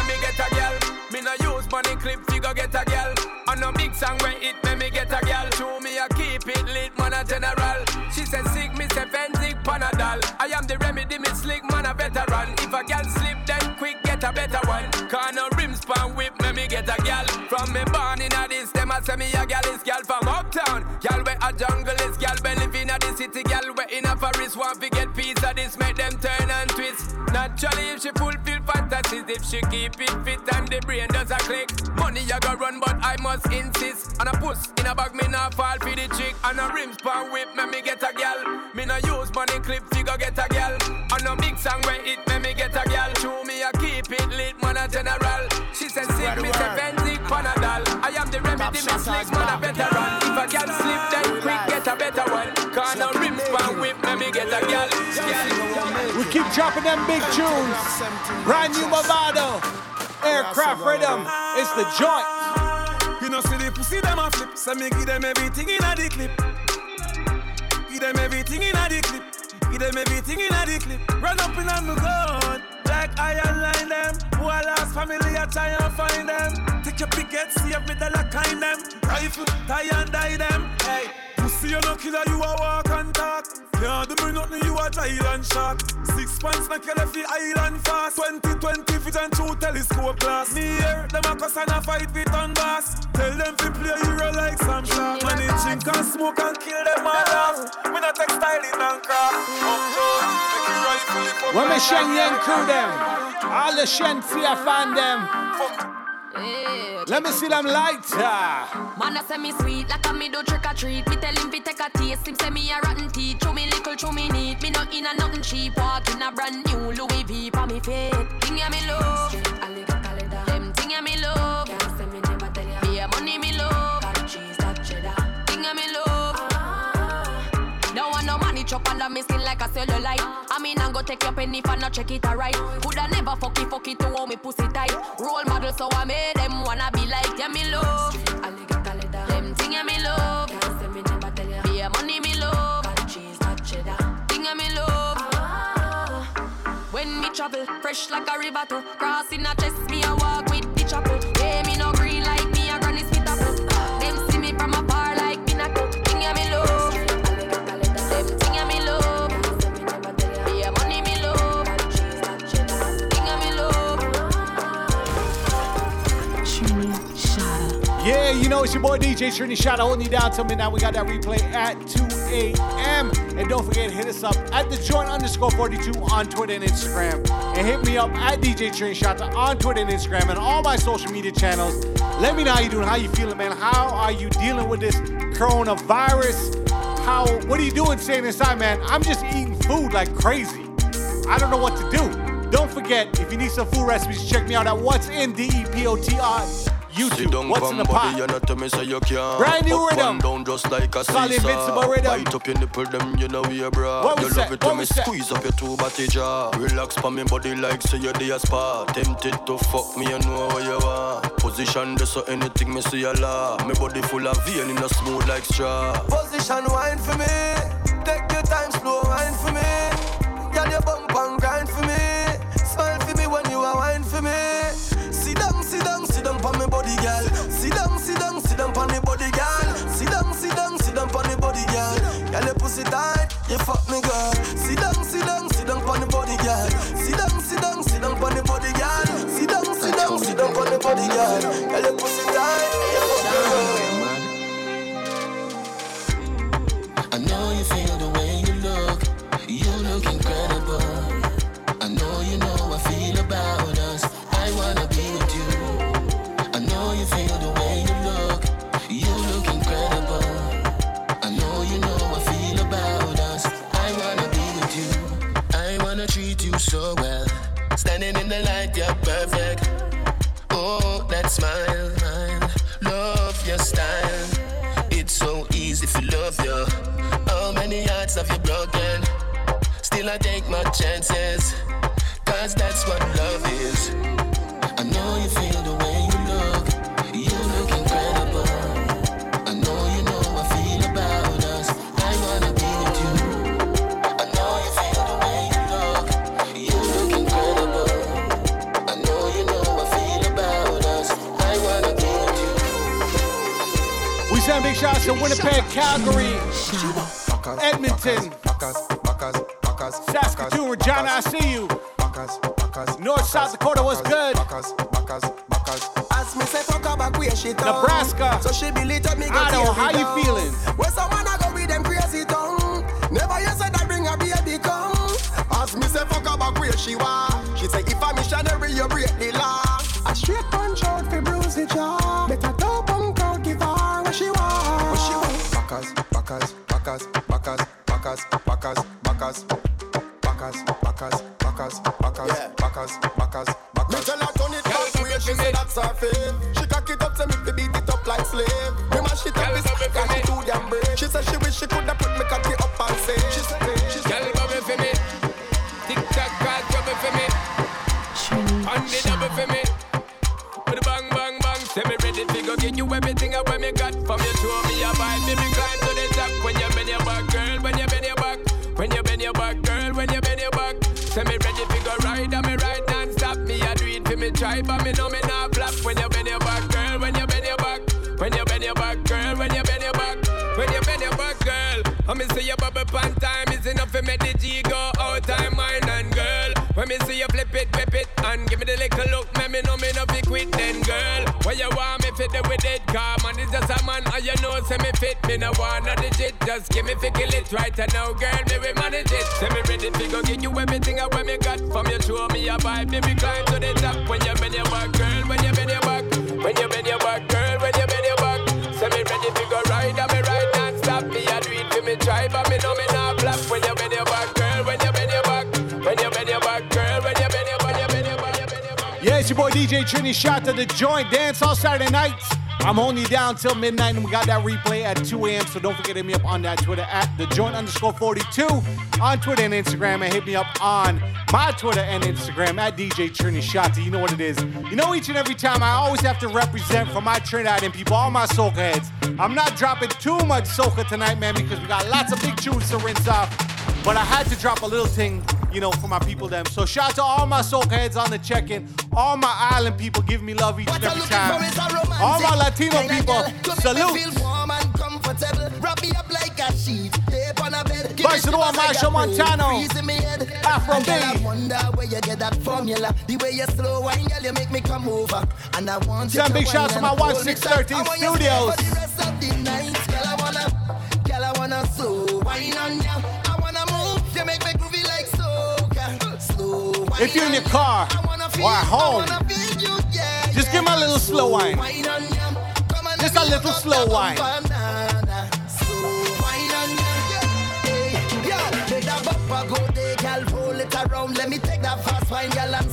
money clip, figure get a gal. On a big song where it, me me get a gal. Show me a keep it lit, man a general. She said sick, me say Phensic Panadol. I am the remedy, me slick, man a veteran. If a gal slip, then quick get a better one. Can a rim span whip, me me get a gal. From me born in a this, them a say me a gal is gal from uptown. Gal where a jungle is, gal where live in a city, gal where in a forest want to get piece of this, make them turn and twist. Naturally, if she fulfill fantasies, if she keep it fit and the brain does a click. Money I go run, but I must insist. On a puss in a bag, me not fall for the chick. On a rims pan whip, me me get a gal. Me no use money clip, figure get a gal. On a big song where it, me me get a gal. Show me I keep it lit, man a general. She said sick, me say Phensic Panadol. I am the remedy, me slick, man a veteran. We keep dropping them big tunes. Brand new Mavado. Aircraft rhythm. It's the joint. You know, see the pussy them a flip, so me give them everything in a the clip. Give them everything in a the clip. Give them everything in a the clip. Run up in on me gun, like I align them. Who I lost family, I try and find them. with your picket, save me the lock in them. Rifle, tie and die them. Hey, pussy, you no killer, you a walk and talk. Can't do me nothing, you a giant shark. Six points, make you left the island fast. 2020 vision through telescope glass. Me here, them a cuss and a fight with on bass. Tell them to play hero like some shark. Man, they drink and smoke and kill them all off. We not textile in and craft. Uptown, make it rifle it up When me like Shen that. Yen crew them, all the Shenseea fan them. Eh, Let me see them lights. Man, I say me sweet like a me do trick or treat. Me tell him fi take a taste. Him say me a rotten teeth. Chew me little, chew me neat. Me not in a nothing cheap. Walk in a brand new Louis V for me feet. Thing ya me love. Them money under me skin like a cellulite. I mean, I'm go take your penny for not check it alright. Coulda never fuck it, fuck it to hold me pussy tight. Role model, so I made them wanna be like, yeah, me love. Them thing, yeah, me love. Be money, me love. Thing, yeah, me love. When me travel, fresh like a river to crossing a chest, me a walk with the chapel. It's your boy DJ Trini Shatta holding you down till midnight. We got that replay at 2 a.m. And don't forget, hit us up at the joint underscore 42 on Twitter and Instagram. And hit me up at DJ Trini Shatta on Twitter and Instagram and all my social media channels. Let me know how you doing, how you feeling, man. How are you dealing with this coronavirus? How what are you doing staying inside, man? I'm just eating food like crazy. I don't know what to do. Don't forget, if you need some food recipes, check me out at What's in D-E-P-O-T-R YouTube. Sit down, What's in the come pot? body, you not tell me say you can't. Brand new Up rhythm. and down just like a Call seesaw. invincible rhythm. Bite up your nipple, them you know we a bra. What we you say? love it when me say? squeeze up your two body jaw. Relax pa me body like say you're the spa. Tempted to fuck me, you know what you want. Position this so anything me see a law. Me body full of vein in a smooth like straw. Position wine for me. Take your time, slow wine for me. Girl, your bump and grind girl. Sit down, sit down, sit down on me body, girl. Sit down, sit down, sit down on me body, girl. Girl, your pussy tight, you fuck me, girl. Sit down, sit down, sit down on the body, girl. Sit down, sit down, sit down on the body, girl. Sit down, sit down, sit down on the body, girl. Girl, your pussy so well. Standing in the light, you're perfect. Oh, that smile, love your style. It's so easy you love you. How many hearts have you broken? Still, I take my chances. Cause that's what love is. Send big shouts to Winnipeg, Calgary, Edmonton, Saskatoon, Regina, I see you. North, South Dakota, what's good? As me say fuck her back where she tongue. Nebraska. So she be lit up me go Idaho, how you down. feeling? Where someone I go with them crazy tongue. Never you said I bring a baby come. As me say fuck her back where she want. She say if a missionary you break me see you bubble pan time is enough to make the G go out time mine and girl. When me see you flip it, whip it, and give me the little look, me me know me no be quit then girl. Where you want me fit the with it, car man is just a man, and you know say me fit, me no want no digit, just give me fi kill it right and now girl, me we manage it. Say me ready fi go give you everything I want me got from you, show me a vibe, me we climb to the top when you bend your back, girl, when you bend your back, when you bend your back, girl, when you bend your back. Say me ready fi go ride, and me ride non-stop, me a it but me know me not flap when you bend your back, girl, when you bend your back, when you bend your back, girl, when you bend your back, you bend your back. Yeah, it's your boy DJ Trini Shatta to the joint dance all Saturday nights. I'm only down till midnight, and we got that replay at 2 a.m. So don't forget to hit me up on that Twitter at the joint underscore 42 on Twitter and Instagram, and hit me up on my Twitter and Instagram at DJ Trini Shatta. You know what it is. You know, each and every time I always have to represent for my Trinidad and people, all my soca heads. I'm not dropping too much soca tonight, man, because we got lots of big tunes to rinse off. But I had to drop a little thing, you know, for my people them. So shout out to all my soca heads on the check-in, all my island people give me love each and every time. All my Latino people, salute. Vice to one, Machel Montano. Afro B. I wonder where you get that formula. The way you slow wine, girl, you make me come over. And I want you to big shouts to my and hold me tight. 1613 I want you to studios. for the rest of the night. Girl, I wanna, girl, I wanna slow wine on ya. If you're in your car or at home, just give me a little slow wine. Just a little slow wine. Let me take that fast wine, girl, and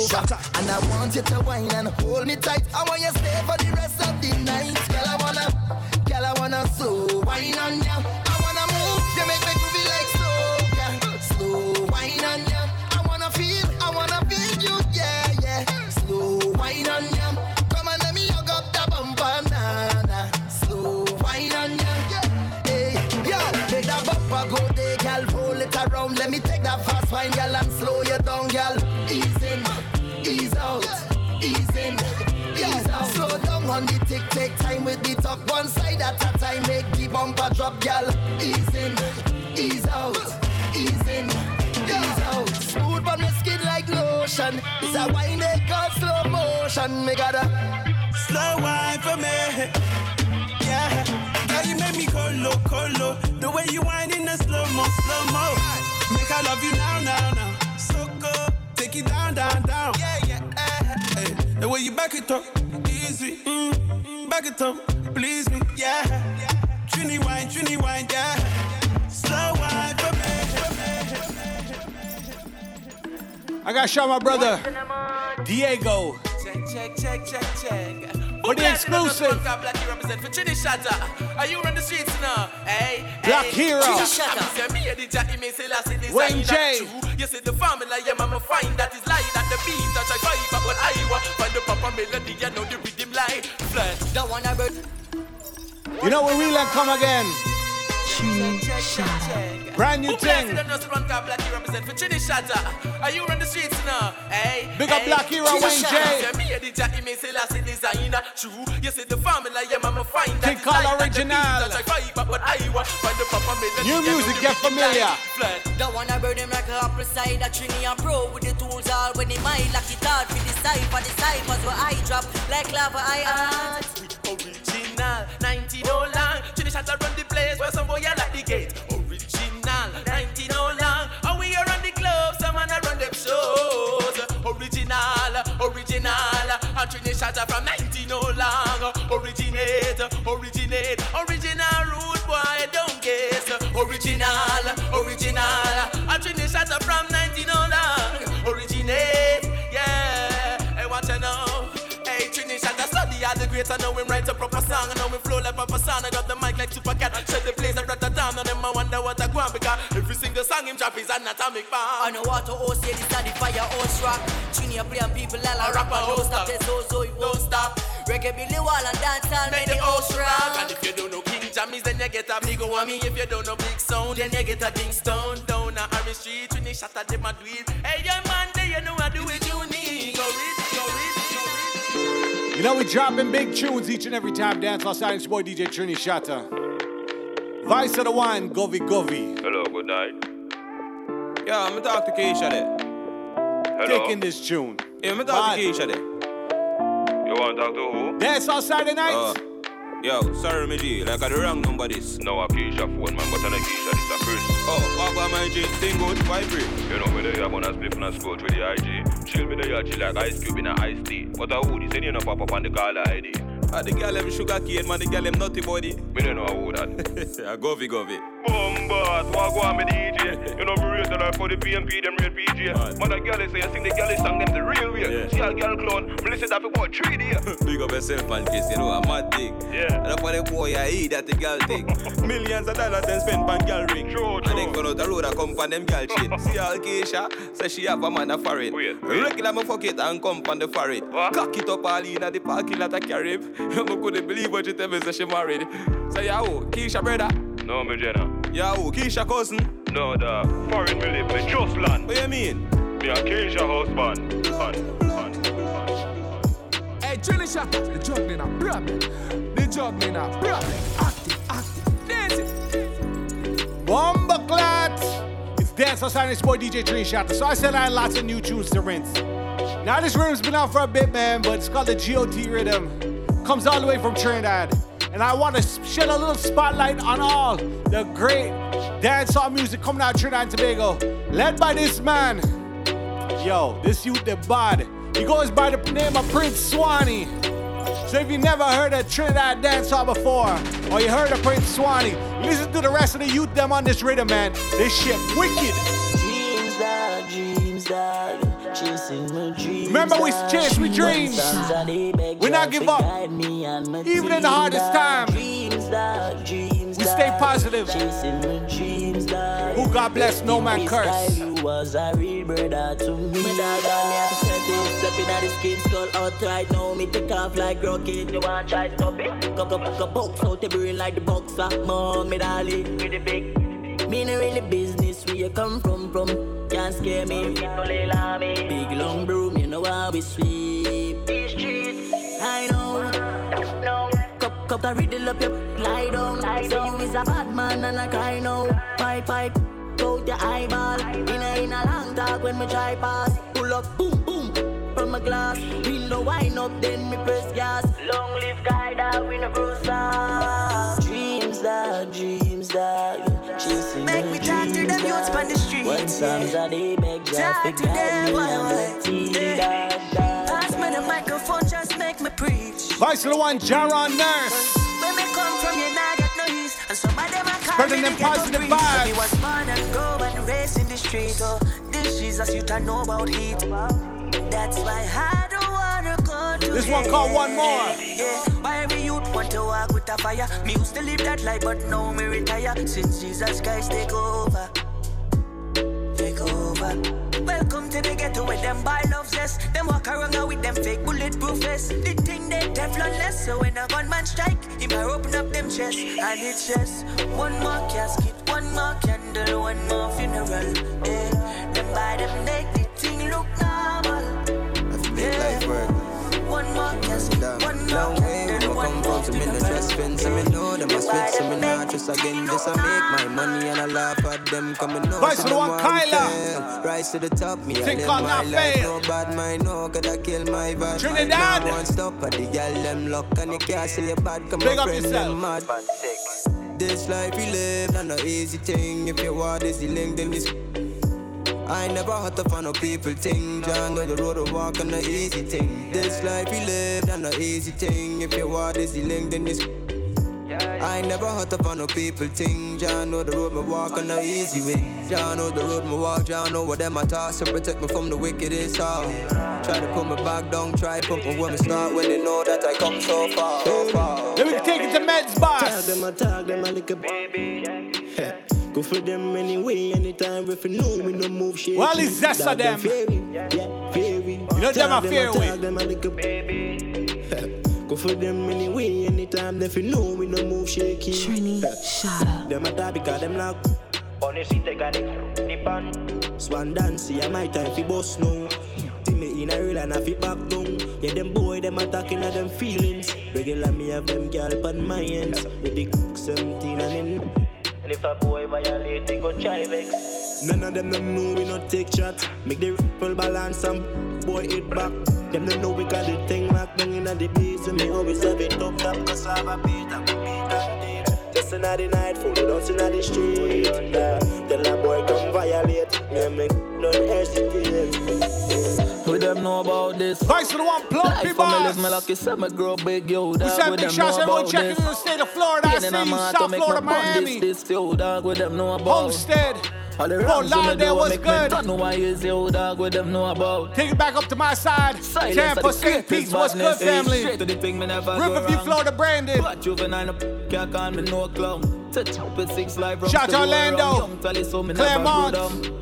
And I want you to wine and hold me tight. I want you stay for the drop, girl. Ease in, ease out, ease in, ease out. Smooth on the skin like lotion. It's a wine they call slow motion. Me gotta Slow wine for me. Yeah. Girl, you make me colo, colo. The way you whine in the slow mo, slow mo. Make I love you now, now, now. So good. Take it down, down, down. Yeah, yeah. eh, eh. The way you back it up, easy. Mm, mm, back it up, please me. Yeah. Trini wine, Trini wine, yeah. Slow wine for me. I got to shout my brother Diego Check, check, check, check, check. For the exclusive. Black Hero represent for Chini Shatta. Are you on the streets now? Hey, Black hey. Hero. Chini Shatta. Me, the Jackie, me, say, last in this Wayne I J. not true. You see the formula, yeah, mama find that is lie. That the beat that I fight, but what I want. Find the proper melody, you know the rhythm lie. Flat. Don't wanna bird. You know we will and come again. Chinishata. Brand new thing. Are you on the streets now? Hey, Big up Black Hero Wayne J. Me and the Jackie May say last designer. True, you see the family I am, I'ma find that. King Carl Original. New music, get familiar. Don't wanna burn him like a apple cider. Trini and pro with the tools all when they mind. Like it for the cypher, the cyphers where I drop like lava I am. Original, 19 19 long. Finish at run the place where some boy are at the gate. Original, 19 long. And we are on the club, some man run them shows. Original, original. And Trinidad from 19 long. Originate, originate, original rude boy, don't guess. Original. I know him write a proper song. I know him flow like Papa San. I got the mic like Super Cat. Set the place, I the down. And them I wonder what I go on because every single song him drop is an atomic bomb. I know what to host, yeah, this the fire host rock. Junior play and people all a rapper, don't stop. There's so it won't stop. Reggae Billy Wall and dancehall make the house rock. And if you don't know King Jammies, then you get a big one. Me, if you don't know Big Sound, then you get a Ding Stone. Down a Harry Street, when they shot at them a do it. Hey, young man, there you know I do it You know we dropping big tunes each and every time. Dance on Silence Boy DJ Trini Shatta. Vice of the wine, Govy Govy. Hello, good night. Yeah, I'm gonna talk to Keisha there. Hello. Taking this tune. Yeah, I'm gonna talk to Bad. Keisha there. You want to talk to who? Dance on Saturday night. Uh, yo, sorry, me G. Like I the wrong number this. No, a Keisha phone, man, but I not Keisha, this a Chris. Oh, what about my G? Thing good, vibrate. You know, me there, I'm on a split and a scroll through the IG. Chill me there, chill like ice cube in a iced tea. But I would, send you no pop up on the caller ID. Ah, the girl them sugar cane, man, the girl them nutty body. Me don't know who that. I govy govy. Bombard, on me DJ? You know me rate the life for the PNP, them real PJ. Man, a girl say, I sing the girl song them the real way. See a girl clone, me listen that for about three days. Big up yourself, man, Chris, you know, a mad thing. Yeah. And for the boy, I eat that the girl thing. Millions of dollars and spend on girl ring. True, And then go out the road and come on them girl shit. See how Keisha, say she have a man a foreign. Regular me fuck it and come on the foreign. Cock it up all in at the parking lot of Carib. You couldn't believe what you tell me, say she married. Say, yeah, who? Keisha brother? No, me Jenna. Yeah, who? Keisha cousin? No, the foreign me live, me just land. What you mean? Me a Keisha husband. Hun, Hey, Trini Shatta, the juggling a problem. The juggling a problem. Active, active, dancing. Bomba clat! It's Dance on Silence Boy DJ Trini. So I said I had lots of new tunes to rinse. Now this rhythm's been out for a bit, man, but it's called the GOT rhythm. Comes all the way from Trinidad. And I want to shed a little spotlight on all the great dancehall music coming out of Trinidad and Tobago. Led by this man. Yo, this youth the bad. He goes by the name of Prince Swanee. So if you never heard of Trinidad dancehall before, or you heard of Prince Swanee, listen to the rest of the youth them on this rhythm, man. This shit wicked. Dreams dreams. Remember we that. chase with dreams. Sometimes they beg We not give up. guide me and my Even in the hardest that. time. Dreams that, dreams We stay positive. Chasing my dreams that. Who God bless, no man curse. guy, You was a real brother to me. My dog on me, I'm setting, stepping at the skin skull out right now. Me take off like rocket. You want try stop it? Go go go box out the brain like the boxer. Mom, me darling, with the big. Me no really business where you come from from. Can't scare me. No lay me. Big long broom, you know how we sweep. These streets, I know. No. Cup, cup, I riddle up your lie down. Say you is a bad man and I cry now. Pipe, pipe, out your eyeball. In a, in a long talk when me try pass. Pull up, boom, boom. From a glass, window wind up, then me press gas. Long live guy that we no cross Dreams that, dreams that, chasing Make me dreams youths on the street, When songs are they beg God to to them, why, why? the tea Yeah. that, that, Pass me the microphone, just make me preach. Vice of the one, Jaron Nurse. When me come from, you nah get no ease. And some of them are call Spreading me them the ghetto positive priest. vibes. Me was born and grow and raised in the street. Oh, this Jesus, you don't know about heat. That's why I don't wanna go to This one called One More. Yeah, why every youth want to walk with a fire. Me used to live that life, but now me retire. Since Jesus Christ take over. Over. Welcome to the ghetto where them buy love zest. Them walk around with them fake bulletproof vests. The thing they Teflonless, so when a gunman strike, he might open up them chest. And it's just one more casket, one more candle, one more funeral. Yeah, them buy them make the thing look normal. Make life work. One more casket, one more Long way we candle, one come more from, so me no trust friends, so me know them a split, so me not trust again. Just I make my money and I laugh at them, coming know Vice so of the them one, Kyla. fail. Rise to the top, me I Think live I'll my not life. fail. No bad mind, no, could I kill my vibe. Trinidad. My one stop at the girl them luck, and you can't say you bad, come Big my up friend yourself. them mad. This life we live, not no easy thing. If you want this, the link, then this. I never had to find no people thing. John know the road to walk on the easy thing. This life we live, not no easy thing. If you want this, the link, then this. I never had to find no people thing. John know the road me walk on the easy way. Jah know the road me walk, Jah know what them I talk, so protect me from the wickedest heart. Try to put me back down, try put me where me start when they know that I come so far. So far. Let me take it to Meds boss. Tag them, I tag them, I like a baby. Go for them anyway, anytime if you know me no move shit. Well, it's zest of them. Yeah, fairy. You know them a fair way. Tag them, I like a baby. Go for them anyway, anytime if you know me no move shaky. Trini, shut up. Them a die because them lock. On the seat, they got it. Nip on. Swan dance, yeah, my time fi boss now. See me in a real and I fi back down. Yeah, them boy, them attacking at them feelings. Regular me have them girl on my hands. With the 17 and in. If a boy violate, they go try vex. None of them them know we not take shots. Make the ripple balance and boy hit back. Them don't know we got the thing locked down in the base. And me always have it up top cause I have a beat. I beat that day. Just another night, full of in the street. Tell a boy come violate. Me and make no hesitate. Who them know about this? Vice to the one plump Life people. me live lucky, say me grow big, yo, We dog. Who big shots, everyone checking in the state of Florida. I see you, South Florida, Miami. This, this, yo, dog, with them know about. Homestead. All the Fort rhymes when me Lauderdale was good. don't know why is yo, dog, with them know about. Take it back up to my side. Silence Tampa, St. Pete's, what's good, family? Straight to the thing, me never go Riverview. Florida, Brandon. But juvenile, can't call me no clown. Touch up with six live rounds. Shout out go. Orlando. Young Tally, so me Claremont.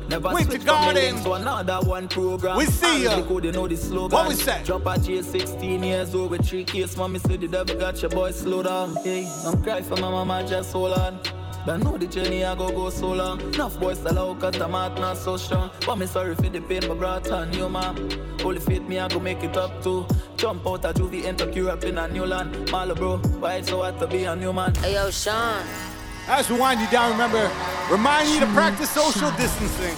Never go Winter switch from me Garden. another one program. We see ya. And you know the. What we say? Drop a J 16 years old with three kids. Mommy said the devil got your boy slow down. Hey, I'm crying for my mama, just hold on. But know the journey I go go so long. Enough boys still out cause the heart not so strong. But me sorry for the pain my brought on you, man. Holy faith me I go make it up too. Jump out of juvie, enter Europe in a new land. Malo bro, why it's so hard to be a new man? Hey, yo, Sean. As we wind you down, remember, remind you to practice social distancing.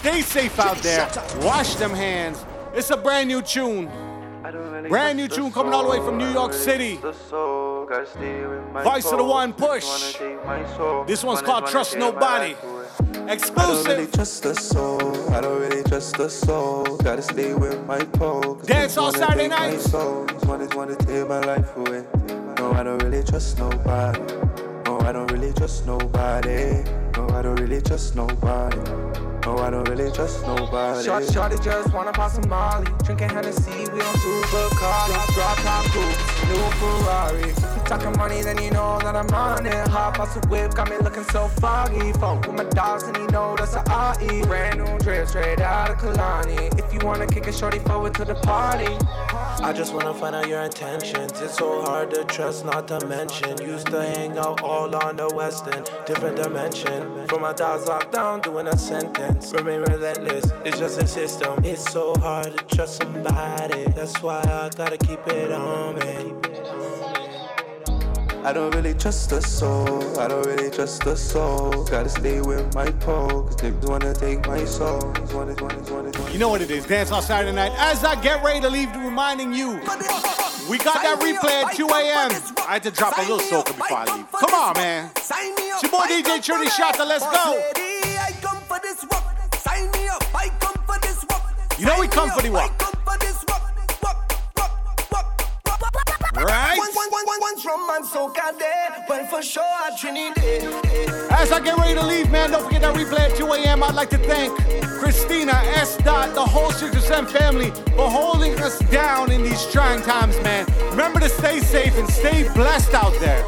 Stay safe out there. Wash them hands. It's a brand new tune. Brand new tune coming all the way from New York City. Vice of the One Push. This one's called Trust Nobody. I don't really Exclusive. trust the soul. I don't really trust the soul. Gotta stay with my pole. 'cause Dance all Saturday night. my nights. soul. Wanna take my life away. No, I don't really trust nobody. I don't really trust nobody. No, I don't really trust nobody. No, I don't really trust nobody. Short, shorty just wanna pop some Molly. Drinking Hennessy, we on super cars. Drop top coupe, new Ferrari. You talking money, then you know that I'm on it. Hop off the whip, got me looking so foggy. Fuck with my dogs, and you know that's a IE. Brand new drip, straight out of Kalani. If you wanna kick a shorty forward to the party. I just wanna find out your intentions. It's so hard to trust, not to mention. Used to hang out all on the west western, different dimension. From my dogs locked down, doing a sentence. Remain relentless, it's just a system. It's so hard to trust somebody. That's why I gotta keep it on me. I don't really trust the soul. I don't really trust the soul. Gotta stay with my pole. Cause niggas wanna take my soul. You know what it is. Dance on Saturday night. As I get ready to leave, reminding you, we got that replay at 2 a.m. I had to drop a little soca before I leave. Come on, man. It's your boy DJ Trinity Shatta. Let's go. You know we come for the walk. come for this work. Right? Well, for sure. As I get ready to leave, man, don't forget that replay at 2 a.m. I'd like to thank Christina, S. Dot, the whole 6% family for holding us down in these trying times, man. Remember to stay safe and stay blessed out there.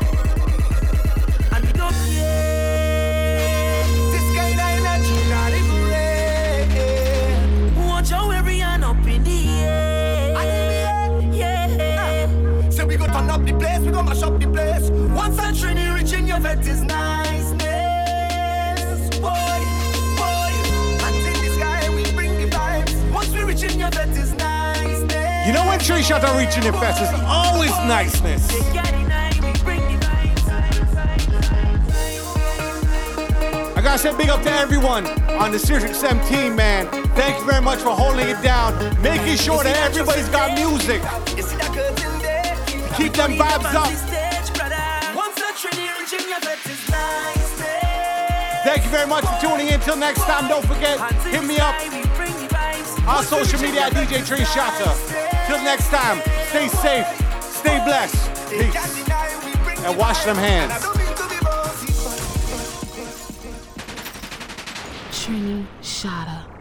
Go mash up the place. I Trini reaching your vet is niceness. Boy, boy, hands in the sky, we bring the vibes. Once we reaching your vet is niceness. You know when Tree Shot are reaching their best, it's always niceness. I gotta say big up to everyone on the Sirius XM team, man. Thank you very much for holding it down, making sure that everybody's got music. Keep them vibes up. Once I Trini reaching your vet is niceness. Thank you very much for tuning in. Till next time, don't forget, hit me up on social media at DJ Tree Shatta. Till next time, stay safe, stay blessed, peace, and wash them hands. Trini Shatta.